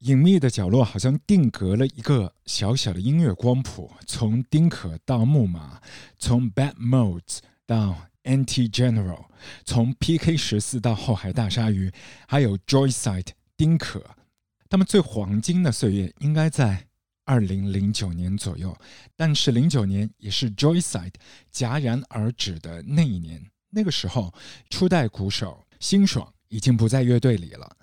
隐秘的角落好像定格了一个小小的音乐光谱，从丁可到木马，从 Bad Modes 到 Anti General，从 PK 十四到后海大鲨鱼，还有 Joyside 丁可，他们最黄金的岁月应该在二零零九年左右，但是零九年也是 Joyside 戛然而止的那一年。那个时候，初代鼓手辛爽已经不在乐队里了。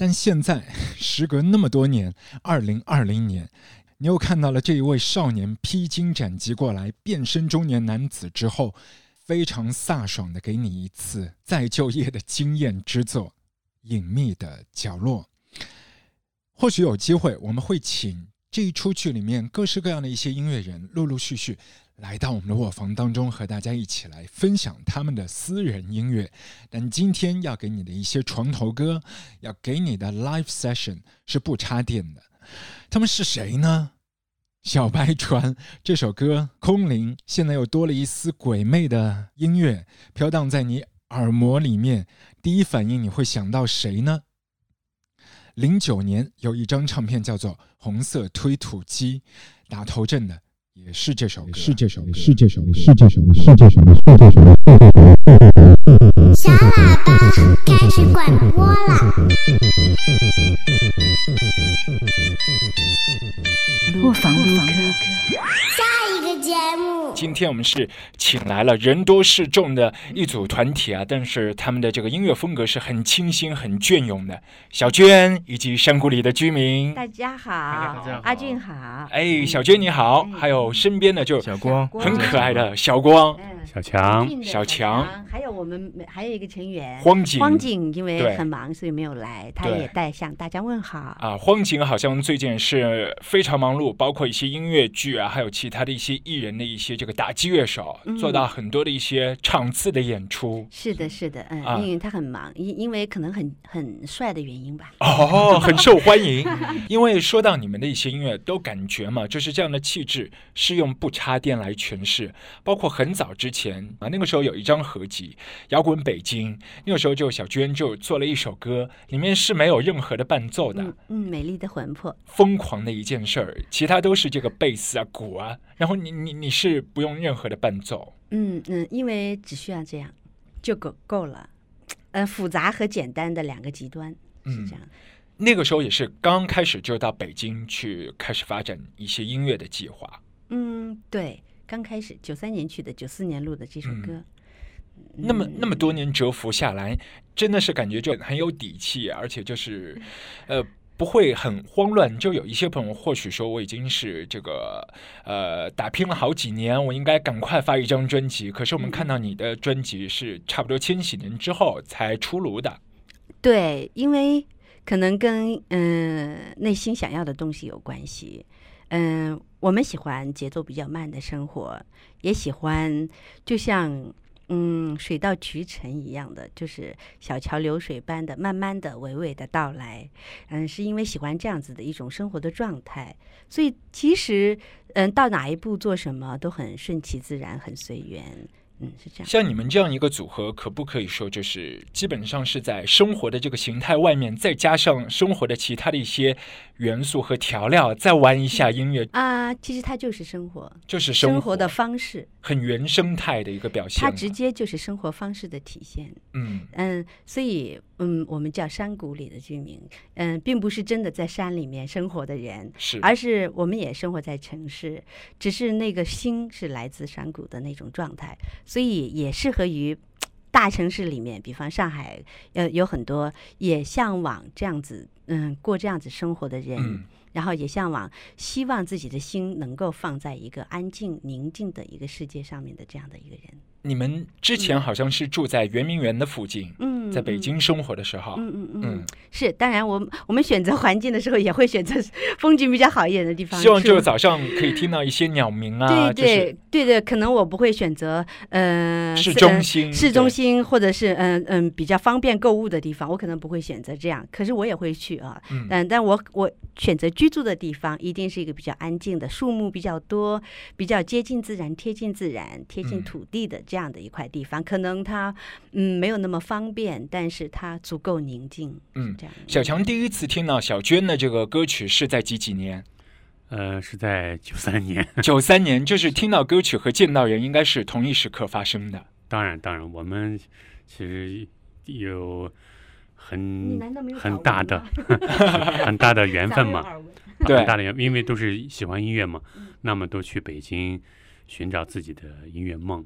但现在，时隔那么多年，二零二零年，你又看到了这一位少年披荆斩棘过来，变身中年男子之后，非常飒爽的给你一次再就业的经验之作《隐秘的角落》。或许有机会，我们会请这一出剧里面各式各样的一些音乐人，陆陆续续。来到我们的卧房当中，和大家一起来分享他们的私人音乐。但今天要给你的一些床头歌，要给你的 live session 是不插电的。他们是谁呢？小白船这首歌，空灵，现在又多了一丝鬼魅的音乐飘荡在你耳膜里面。第一反应你会想到谁呢？零九年有一张唱片叫做《红色推土机》，打头阵的。也是这首歌，是这首，是这首，是这首，是这首，是这首。天我们是请来了人多势众的一组团体啊，但是他们的这个音乐风格是很清新、很隽永的。小娟以及山谷里的居民，大家好，阿俊好，哎，小娟你好，还有身边的就小光，很可爱的小光。小强，小强，还有我们还有一个成员。荒井，荒井因为很忙，所以没有来，他也带向大家问好。啊。荒井好像最近是非常忙碌，包括一些音乐剧啊，还有其他的一些艺人的一些这个打击乐手，做到很多的一些场次的演出。是的，是的，嗯，因为他很忙，因因为可能很很帅的原因吧。哦，很受欢迎。因为说到你们的一些音乐，都感觉嘛，就是这样的气质是用不插电来诠释，包括很早之前。前啊，那个时候有一张合集《摇滚北京》，那个时候就小娟就做了一首歌，里面是没有任何的伴奏的。嗯，美丽的魂魄，疯狂的一件事儿，其他都是这个贝斯啊、鼓啊，然后你你你是不用任何的伴奏。嗯嗯，因为只需要这样就够够了。呃，复杂和简单的两个极端是这样。那个时候也是刚开始就到北京去开始发展一些音乐的计划。嗯，对。刚开始九三年去的，九四年录的这首歌，那么那么多年蛰伏下来，真的是感觉就很有底气，而且就是呃不会很慌乱。就有一些朋友或许说我已经是这个呃打拼了好几年，我应该赶快发一张专辑。可是我们看到你的专辑是差不多千禧年之后才出炉的，对，因为可能跟嗯内心想要的东西有关系。嗯，我们喜欢节奏比较慢的生活，也喜欢就像嗯水到渠成一样的，就是小桥流水般的慢慢的、娓娓的到来。嗯，是因为喜欢这样子的一种生活的状态，所以其实嗯到哪一步做什么都很顺其自然，很随缘。嗯，是这样。像你们这样一个组合，可不可以说就是基本上是在生活的这个形态外面，再加上生活的其他的一些元素和调料，再玩一下音乐啊？其实它就是生活，就是生活的方式，很原生态的一个表现。它直接就是生活方式的体现。嗯嗯，所以嗯，我们叫山谷里的居民，嗯，并不是真的在山里面生活的人，是，而是我们也生活在城市，只是那个心是来自山谷的那种状态。所以也适合于大城市里面，比方上海，呃，有很多也向往这样子，嗯，过这样子生活的人，然后也向往，希望自己的心能够放在一个安静、宁静的一个世界上面的这样的一个人。你们之前好像是住在圆明园的附近，嗯，在北京生活的时候，嗯嗯嗯，是，当然，我我们选择环境的时候也会选择风景比较好一点的地方。希望就早上可以听到一些鸟鸣啊，对对对的，可能我不会选择呃市中心，市中心或者是嗯嗯比较方便购物的地方，我可能不会选择这样，可是我也会去啊。嗯但但我我选择居住的地方一定是一个比较安静的，树木比较多，比较接近自然、贴近自然、贴近嗯土地的这样的一块地方。可能它嗯没有那么方便，但是它足够宁静。嗯这样。小强第一次听到小娟的这个歌曲是在几几年？呃，是在九三年。九三年，就是听到歌曲和见到人应该是同一时刻发生的。当然，当然，我们其实有很很大的 很大的缘分嘛，对很大的缘，因为都是喜欢音乐嘛嗯，那么都去北京寻找自己的音乐梦。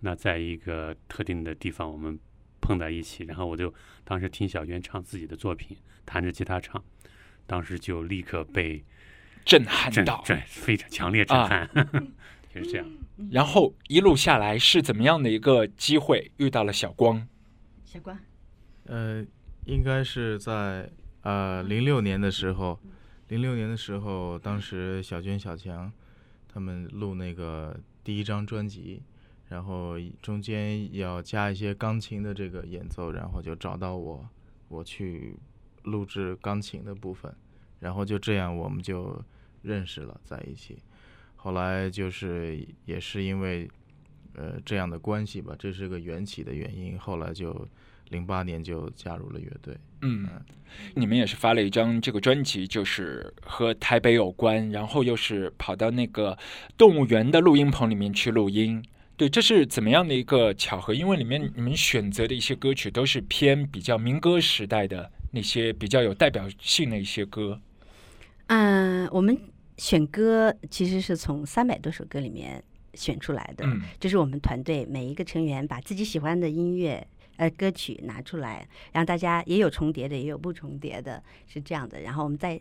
那在一个特定的地方，我们碰在一起，然后我就当时听小娟唱自己的作品，弹着吉他唱，当时就立刻被震撼到，震非常强烈震啊撼，就是这样。然后一路下来是怎么样的一个机会遇到了小光？小光，呃，应该是在呃零六年的时候，零六年的时候，当时小娟、小强他们录那个第一张专辑，然后中间要加一些钢琴的这个演奏，然后就找到我，我去录制钢琴的部分，然后就这样我们就认识了，在一起。后来就是也是因为呃这样的关系吧，这是个缘起的原因，后来就零八年就加入了乐队。嗯，你们也是发了一张这个专辑，就是和台北有关，然后又是跑到那个动物园的录音棚里面去录音。对，这是怎么样的一个巧合？因为里面你们选择的一些歌曲都是偏比较民歌时代的那些比较有代表性的一些歌。嗯，我们选歌其实是从三百多首歌里面选出来的。嗯就是我们团队每一个成员把自己喜欢的音乐。呃，歌曲拿出来，让大家也有重叠的，也有不重叠的，是这样的。然后我们再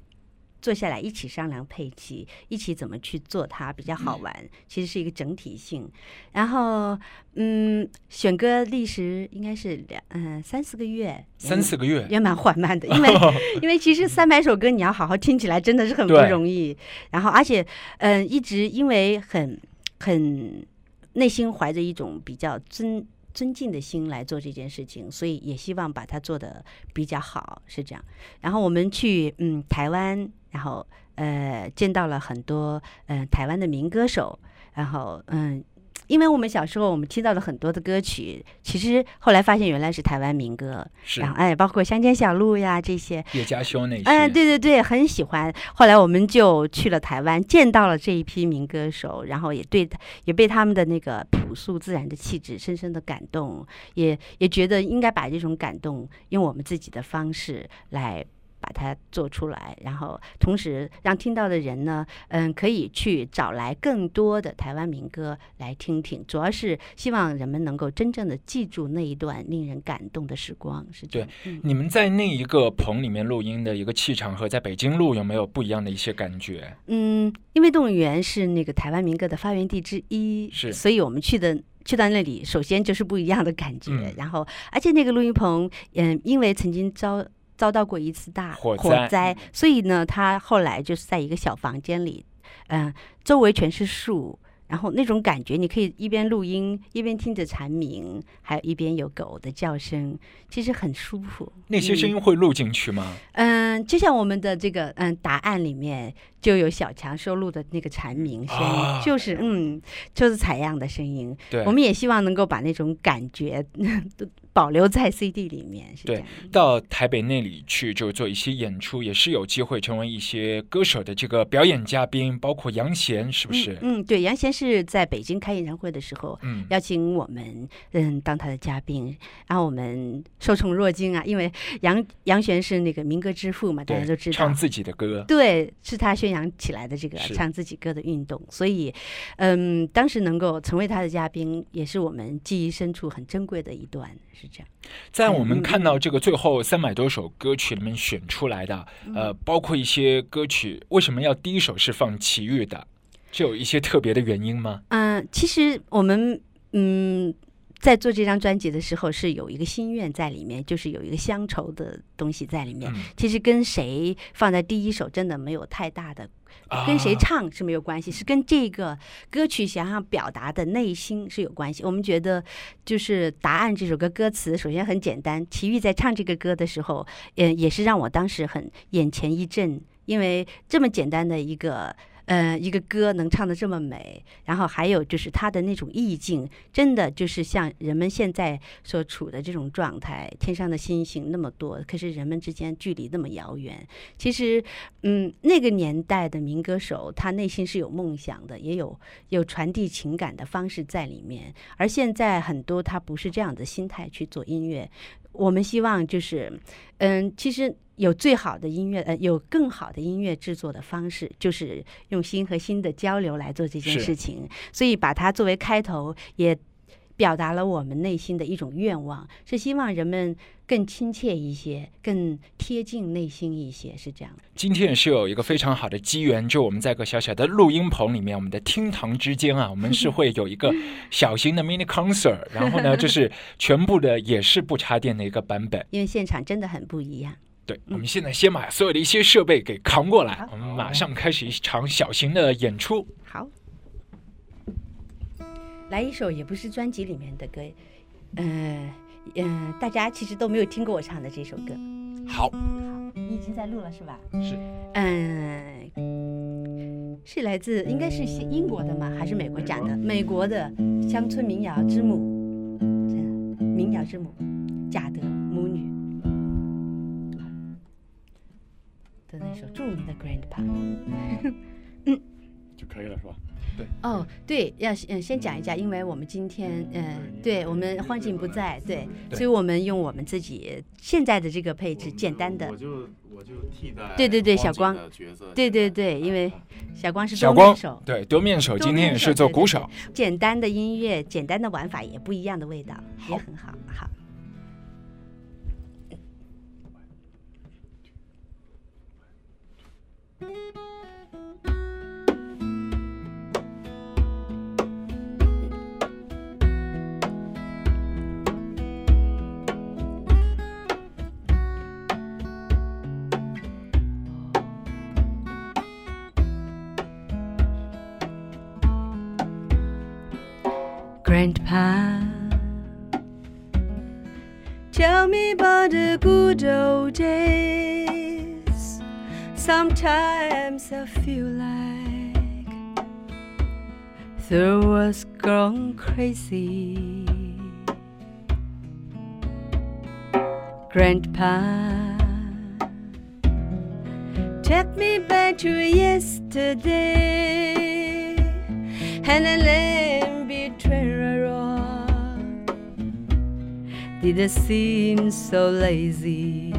坐下来一起商量配器，一起怎么去做它比较好玩。其实是一个整体性。然后，嗯，选歌历时应该是两嗯、三四个月，三四个月，也蛮缓慢的，因为 因为其实三百首歌你要好好听起来真的是很不容易。然后，而且，嗯、一直因为很很内心怀着一种比较尊尊敬的心来做这件事情，所以也希望把它做得比较好，是这样。然后我们去嗯台湾，然后呃见到了很多嗯、台湾的民歌手，然后嗯。因为我们小时候我们听到了很多的歌曲，其实后来发现原来是台湾民歌，是然后哎，包括乡间小路呀这些，叶家修那些。哎，对对对，很喜欢。后来我们就去了台湾，见到了这一批民歌手，然后也对也被他们的那个朴素自然的气质深深的感动，也也觉得应该把这种感动用我们自己的方式来。把它做出来，然后同时让听到的人呢，嗯，可以去找来更多的台湾民歌来听听，主要是希望人们能够真正的记住那一段令人感动的时光，是这样。嗯你们在那一个棚里面录音的一个气场和在北京录有没有不一样的一些感觉？嗯，因为动物园是那个台湾民歌的发源地之一，是所以我们去的去到那里，首先就是不一样的感觉。嗯然后，而且那个录音棚，嗯，因为曾经遭遭到过一次大火灾，灾所以呢，他后来就是在一个小房间里，嗯、周围全是树。然后那种感觉，你可以一边录音一边听着蝉鸣，还有一边有狗的叫声，其实很舒服。那些声音会录进去吗？嗯，就像我们的这个嗯答案里面就有小强收录的那个蝉鸣声，啊就是嗯就是采样的声音。对，我们也希望能够把那种感觉都保留在 CD 里面，是对。到台北那里去就做一些演出，也是有机会成为一些歌手的这个表演嘉宾，包括杨贤，是不是？嗯？嗯，对，杨贤是在北京开演唱会的时候。嗯，邀请我们，嗯，当他的嘉宾，然后我们受宠若惊啊，因为杨杨贤是那个民歌之父嘛，大家都，知道唱，自己的歌，对，是他宣扬起来的这个唱自己歌的运动，所以，嗯，当时能够成为他的嘉宾，也是我们记忆深处很珍贵的一段，是这样。在我们嗯看到这个最后三百多首歌曲里面选出来的，嗯呃，包括一些歌曲，为什么要第一首是放齐豫的？这有一些特别的原因吗？嗯、其实我们嗯在做这张专辑的时候是有一个心愿在里面，就是有一个乡愁的东西在里面。嗯其实跟谁放在第一首真的没有太大的跟谁啊唱是没有关系，是跟这个歌曲想要表达的内心是有关系。我们觉得就是《答案》这首歌歌词首先很简单，齐豫在唱这个歌的时候，嗯，也是让我当时很眼前一震，因为这么简单的一个。呃，一个歌能唱得这么美，然后还有就是它的那种意境，真的就是像人们现在所处的这种状态，天上的星星那么多，可是人们之间距离那么遥远。其实，嗯，那个年代的民歌手，他内心是有梦想的，也有有传递情感的方式在里面。而现在很多他不是这样的心态去做音乐。我们希望就是，嗯，其实有最好的音乐，呃，有更好的音乐制作的方式，就是用心和心的交流来做这件事情。所以把它作为开头，也表达了我们内心的一种愿望，是希望人们更亲切一些，更贴近内心一些，是这样的。今天也是有一个非常好的机缘，就我们在一个小小的录音棚里面，我们的厅堂之间啊，我们是会有一个 小型的 mini concert，然后呢，就是全部的也是不插电的一个版本。因为现场真的很不一样。对，我们现在先把所有的一些设备给扛过来，我们马上开始一场小型的演出。好，来一首也不是专辑里面的歌，呃，嗯、大家其实都没有听过我唱的这首歌。好，好你已经在录了是吧？是嗯，是来自应该是英国的吗？还是美国讲的？美国的乡村民谣之母，这民谣之母，贾德母女的那首著名的《Grandpa》。嗯 就可以了，是吧？哦，对，要嗯先讲一下，因为我们今天嗯，对我们荒井不在，对，所以我们用我们自己现在的这个配置，简单的我，就我就替代对对对小光对对对，因为小光是小光多面手，对多面手，今天也是做鼓手。简单的音乐，简单的玩法也不一样的味道，也很好，好。Grandpa, tell me about the good old days. Sometimes I feel like the world's gone crazy. Grandpa, take me back to yesterday and a land Did it seem so lazy?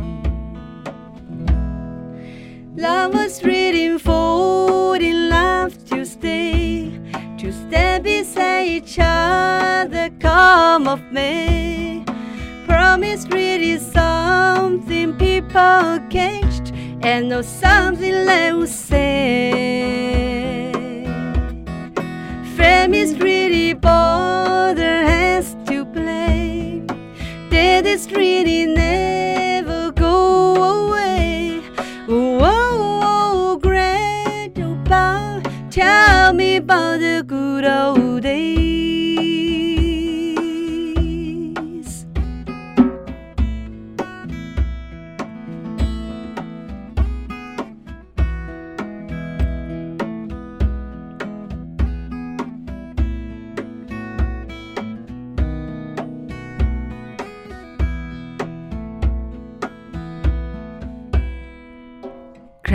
Love was reading for in love to stay, to stand beside each other, come of May. Promise really something people caged and know something they will say. Fame is really never go away. Whoa, grandpa, tell me about the good old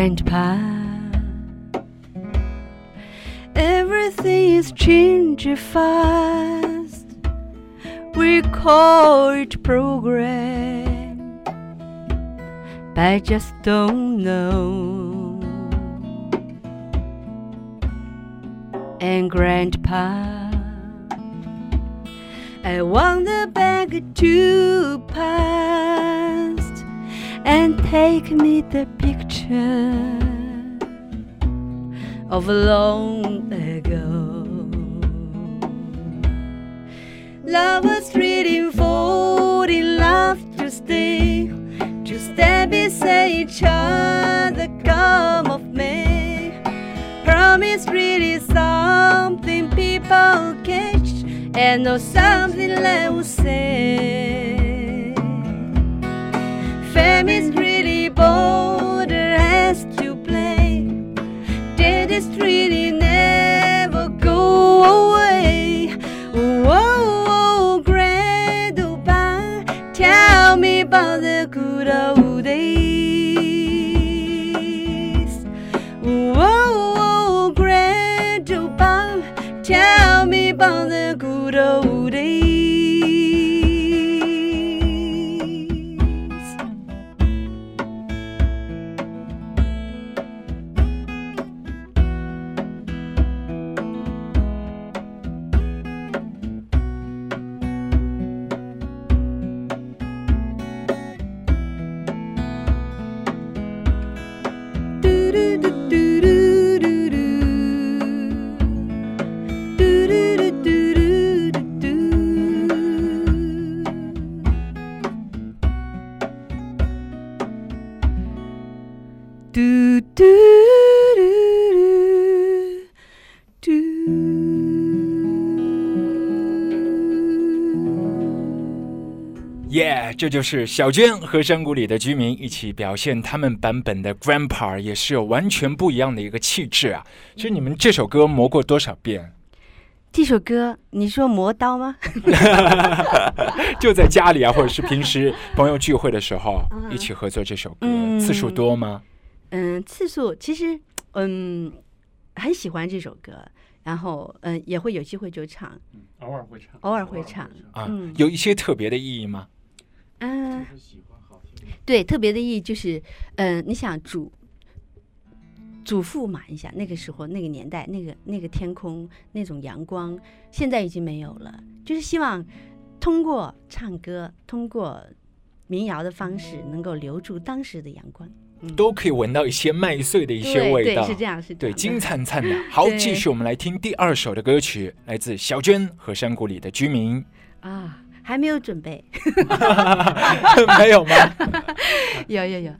Grandpa, everything is changing fast. We call it program, but I just don't know. And Grandpa, I want the bag to past and take me the picture of long ago. Lovers reading for in love to stay, to stand beside each other, come of me. Promise really something people catch, and know something they will say. Fame is really 这就是小娟和山谷里的居民一起表现他们版本的 Grandpa，也是有完全不一样的一个气质啊。其实你们这首歌磨过多少遍？这首歌，你说磨刀吗？就在家里啊，或者是平时朋友聚会的时候，嗯一起合作这首歌，嗯次数多吗？嗯，次数其实嗯很喜欢这首歌，然后嗯也会有机会就唱，偶尔会唱，偶尔会唱。啊，嗯有一些特别的意义吗？嗯，对，特别的意义就是，嗯，你想祖祖父嘛，你想那个时候那个年代，那个那个天空那种阳光，现在已经没有了，就是希望通过唱歌，通过民谣的方式，能够留住当时的阳光。都可以闻到一些麦穗的一些味道，对，是这样，是这对。金灿灿的。好，继续我们来听第二首的歌曲，来自小娟和山谷里的居民。啊，还没有准备，没有吗？有有有，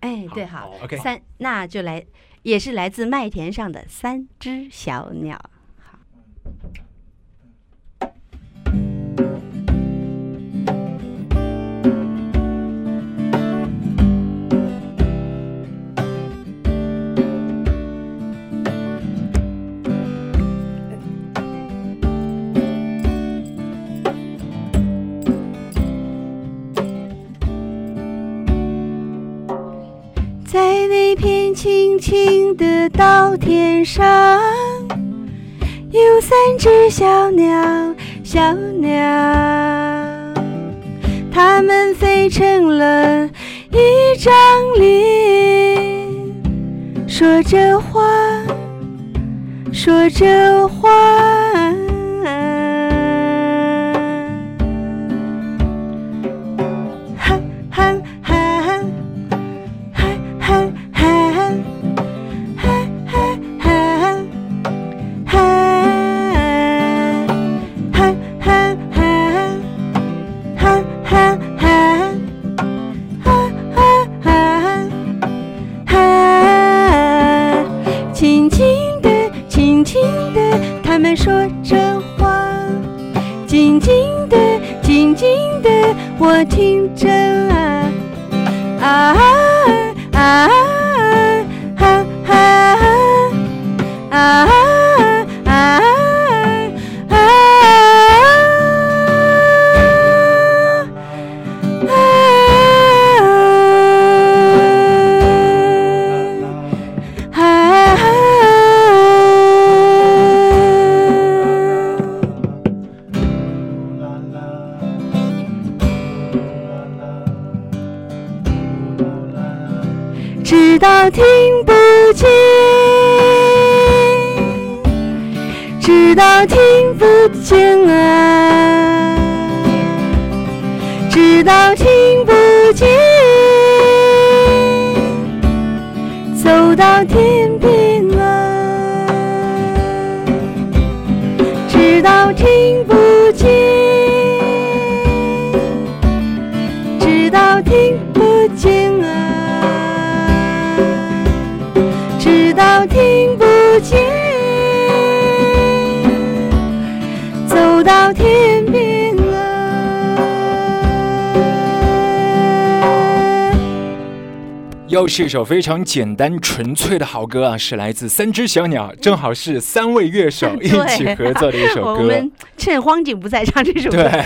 哎，对，好好，OK 三，那就来，也是来自麦田上的三只小鸟。片青青的稻田上，有三只小鸟，小鸟，它们飞成了一张脸，说着话，说着话。我听着啊。啊啊啊哈哈啊啊见啊，直到今又是一首非常简单纯粹的好歌啊，是来自三只小鸟，正好是三位乐手 一起合作的一首歌。我们趁荒井不在唱这首歌。对，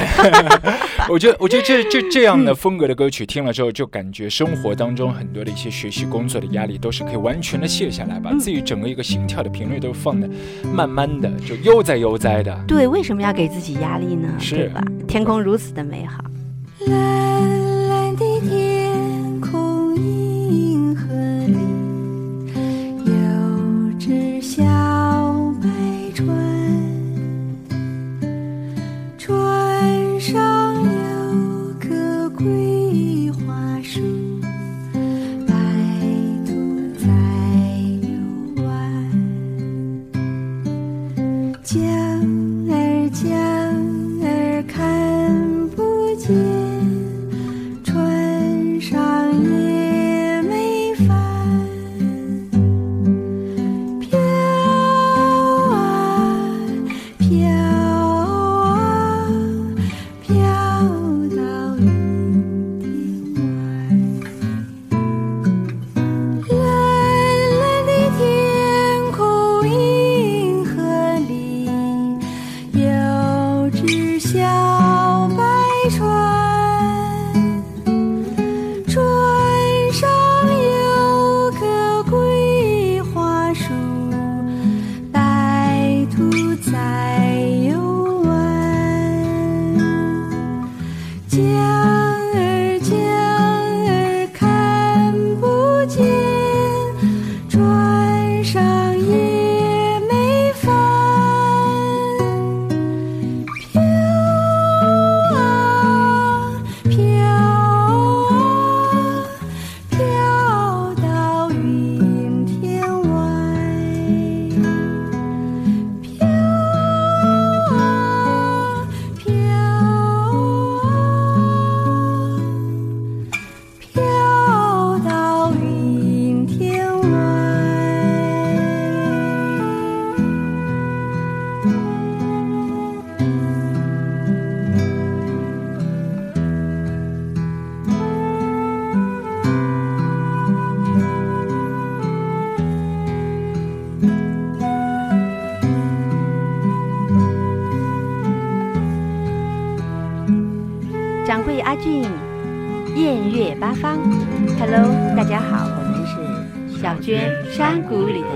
我觉得，我觉得这这这样的风格的歌曲听了之后，就感觉生活当中很多的一些学习工作的压力都是可以完全的卸下来，把自己整个一个心跳的频率都放的慢慢的，就悠哉悠哉的。对，为什么要给自己压力呢？是吧？天空如此的美好。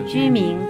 居民。